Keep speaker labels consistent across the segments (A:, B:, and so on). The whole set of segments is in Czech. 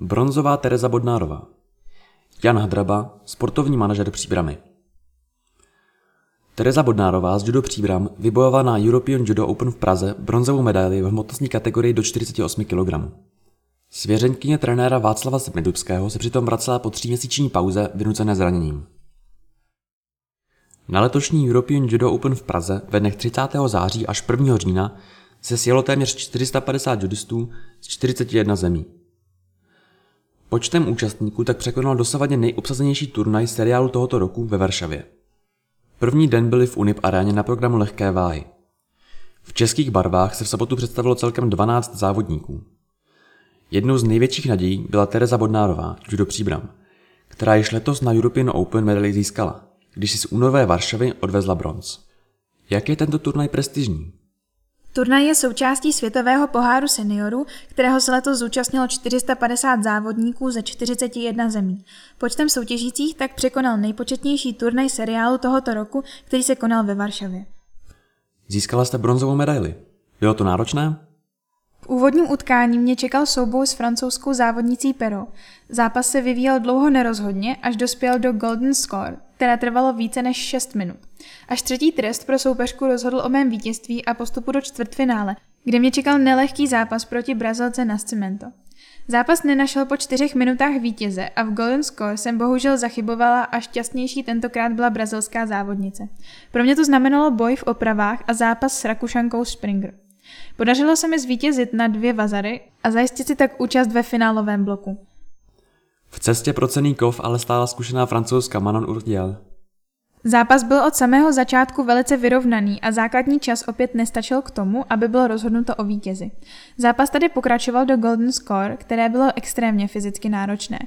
A: Bronzová Tereza Bodnárová. Jan Hadraba, sportovní manažer Příbramy. Tereza Bodnárová z judo Příbram vybojovala na European Judo Open v Praze bronzovou medaili v hmotnostní kategorii do 48 kg. Svěřenkyně trenéra Václava Smidubského se přitom vracela po tříměsíční pauze vynucené zraněním. Na letošní European Judo Open v Praze ve dnech 30. září až 1. října se sjelo téměř 450 judistů z 41 zemí. Počtem účastníků tak překonal dosavadně nejobsazenější turnaj seriálu tohoto roku ve Varšavě. První den byli v Unip aréně na programu lehké váhy. V českých barvách se v sobotu představilo celkem 12 závodníků. Jednou z největších nadějí byla Tereza Bodnárová, judo Příbram, která již letos na European Open medaili získala, když si z únorové Varšavy odvezla bronz. Jak je tento turnaj prestižní?
B: Turnaj je součástí světového poháru seniorů, kterého se letos zúčastnilo 450 závodníků ze 41 zemí. Počtem soutěžících tak překonal nejpočetnější turnaj seriálu tohoto roku, který se konal ve Varšavě.
A: Získala jste bronzovou medaili. Bylo to náročné?
B: V úvodním utkání mě čekal souboj s francouzskou závodnicí Pero. Zápas se vyvíjel dlouho nerozhodně, až dospěl do Golden Score, které trvalo více než 6 minut. Až třetí trest pro soupeřku rozhodl o mém vítězství a postupu do čtvrtfinále, kde mě čekal nelehký zápas proti Brazilce Nascimento. Zápas nenašel po čtyřech minutách vítěze a v Golden Score jsem bohužel zachybovala a šťastnější tentokrát byla brazilská závodnice. Pro mě to znamenalo boj v opravách a zápas s Rakušankou Springer. Podařilo se mi zvítězit na dvě vazary a zajistit si tak účast ve finálovém bloku.
A: V cestě pro cený kov ale stála zkušená francouzska Manon Urdiel.
B: Zápas byl od samého začátku velice vyrovnaný a základní čas opět nestačil k tomu, aby bylo rozhodnuto o vítězi. Zápas tady pokračoval do Golden Score, které bylo extrémně fyzicky náročné.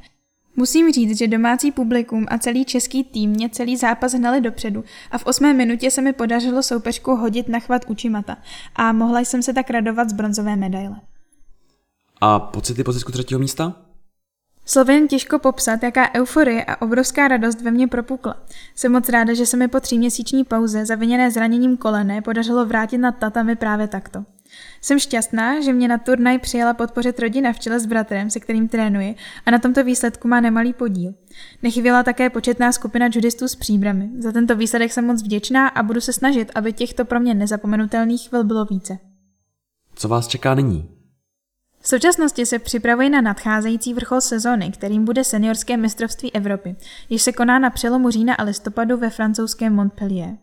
B: Musím říct, že domácí publikum a celý český tým mě celý zápas hnali dopředu a v osmé minutě se mi podařilo soupeřku hodit na chvat Učimata a mohla jsem se tak radovat z bronzové medaile.
A: A pocity po zisku třetího místa?
B: Slovem těžko popsat, jaká euforie a obrovská radost ve mně propukla. Jsem moc ráda, že se mi po tříměsíční pauze, zaviněné zraněním kolene, podařilo vrátit na tatami právě takto. Jsem šťastná, že mě na turnaj přijela podpořit rodina v čele s bratrem, se kterým trénuji, a na tomto výsledku má nemalý podíl. Nechyběla také početná skupina judistů s příbramy. Za tento výsledek jsem moc vděčná a budu se snažit, aby těchto pro mě nezapomenutelných chvil bylo více.
A: Co vás čeká nyní?
B: V současnosti se připravuji na nadcházející vrchol sezóny, kterým bude seniorské mistrovství Evropy, jež se koná na přelomu října a listopadu ve francouzském Montpellier.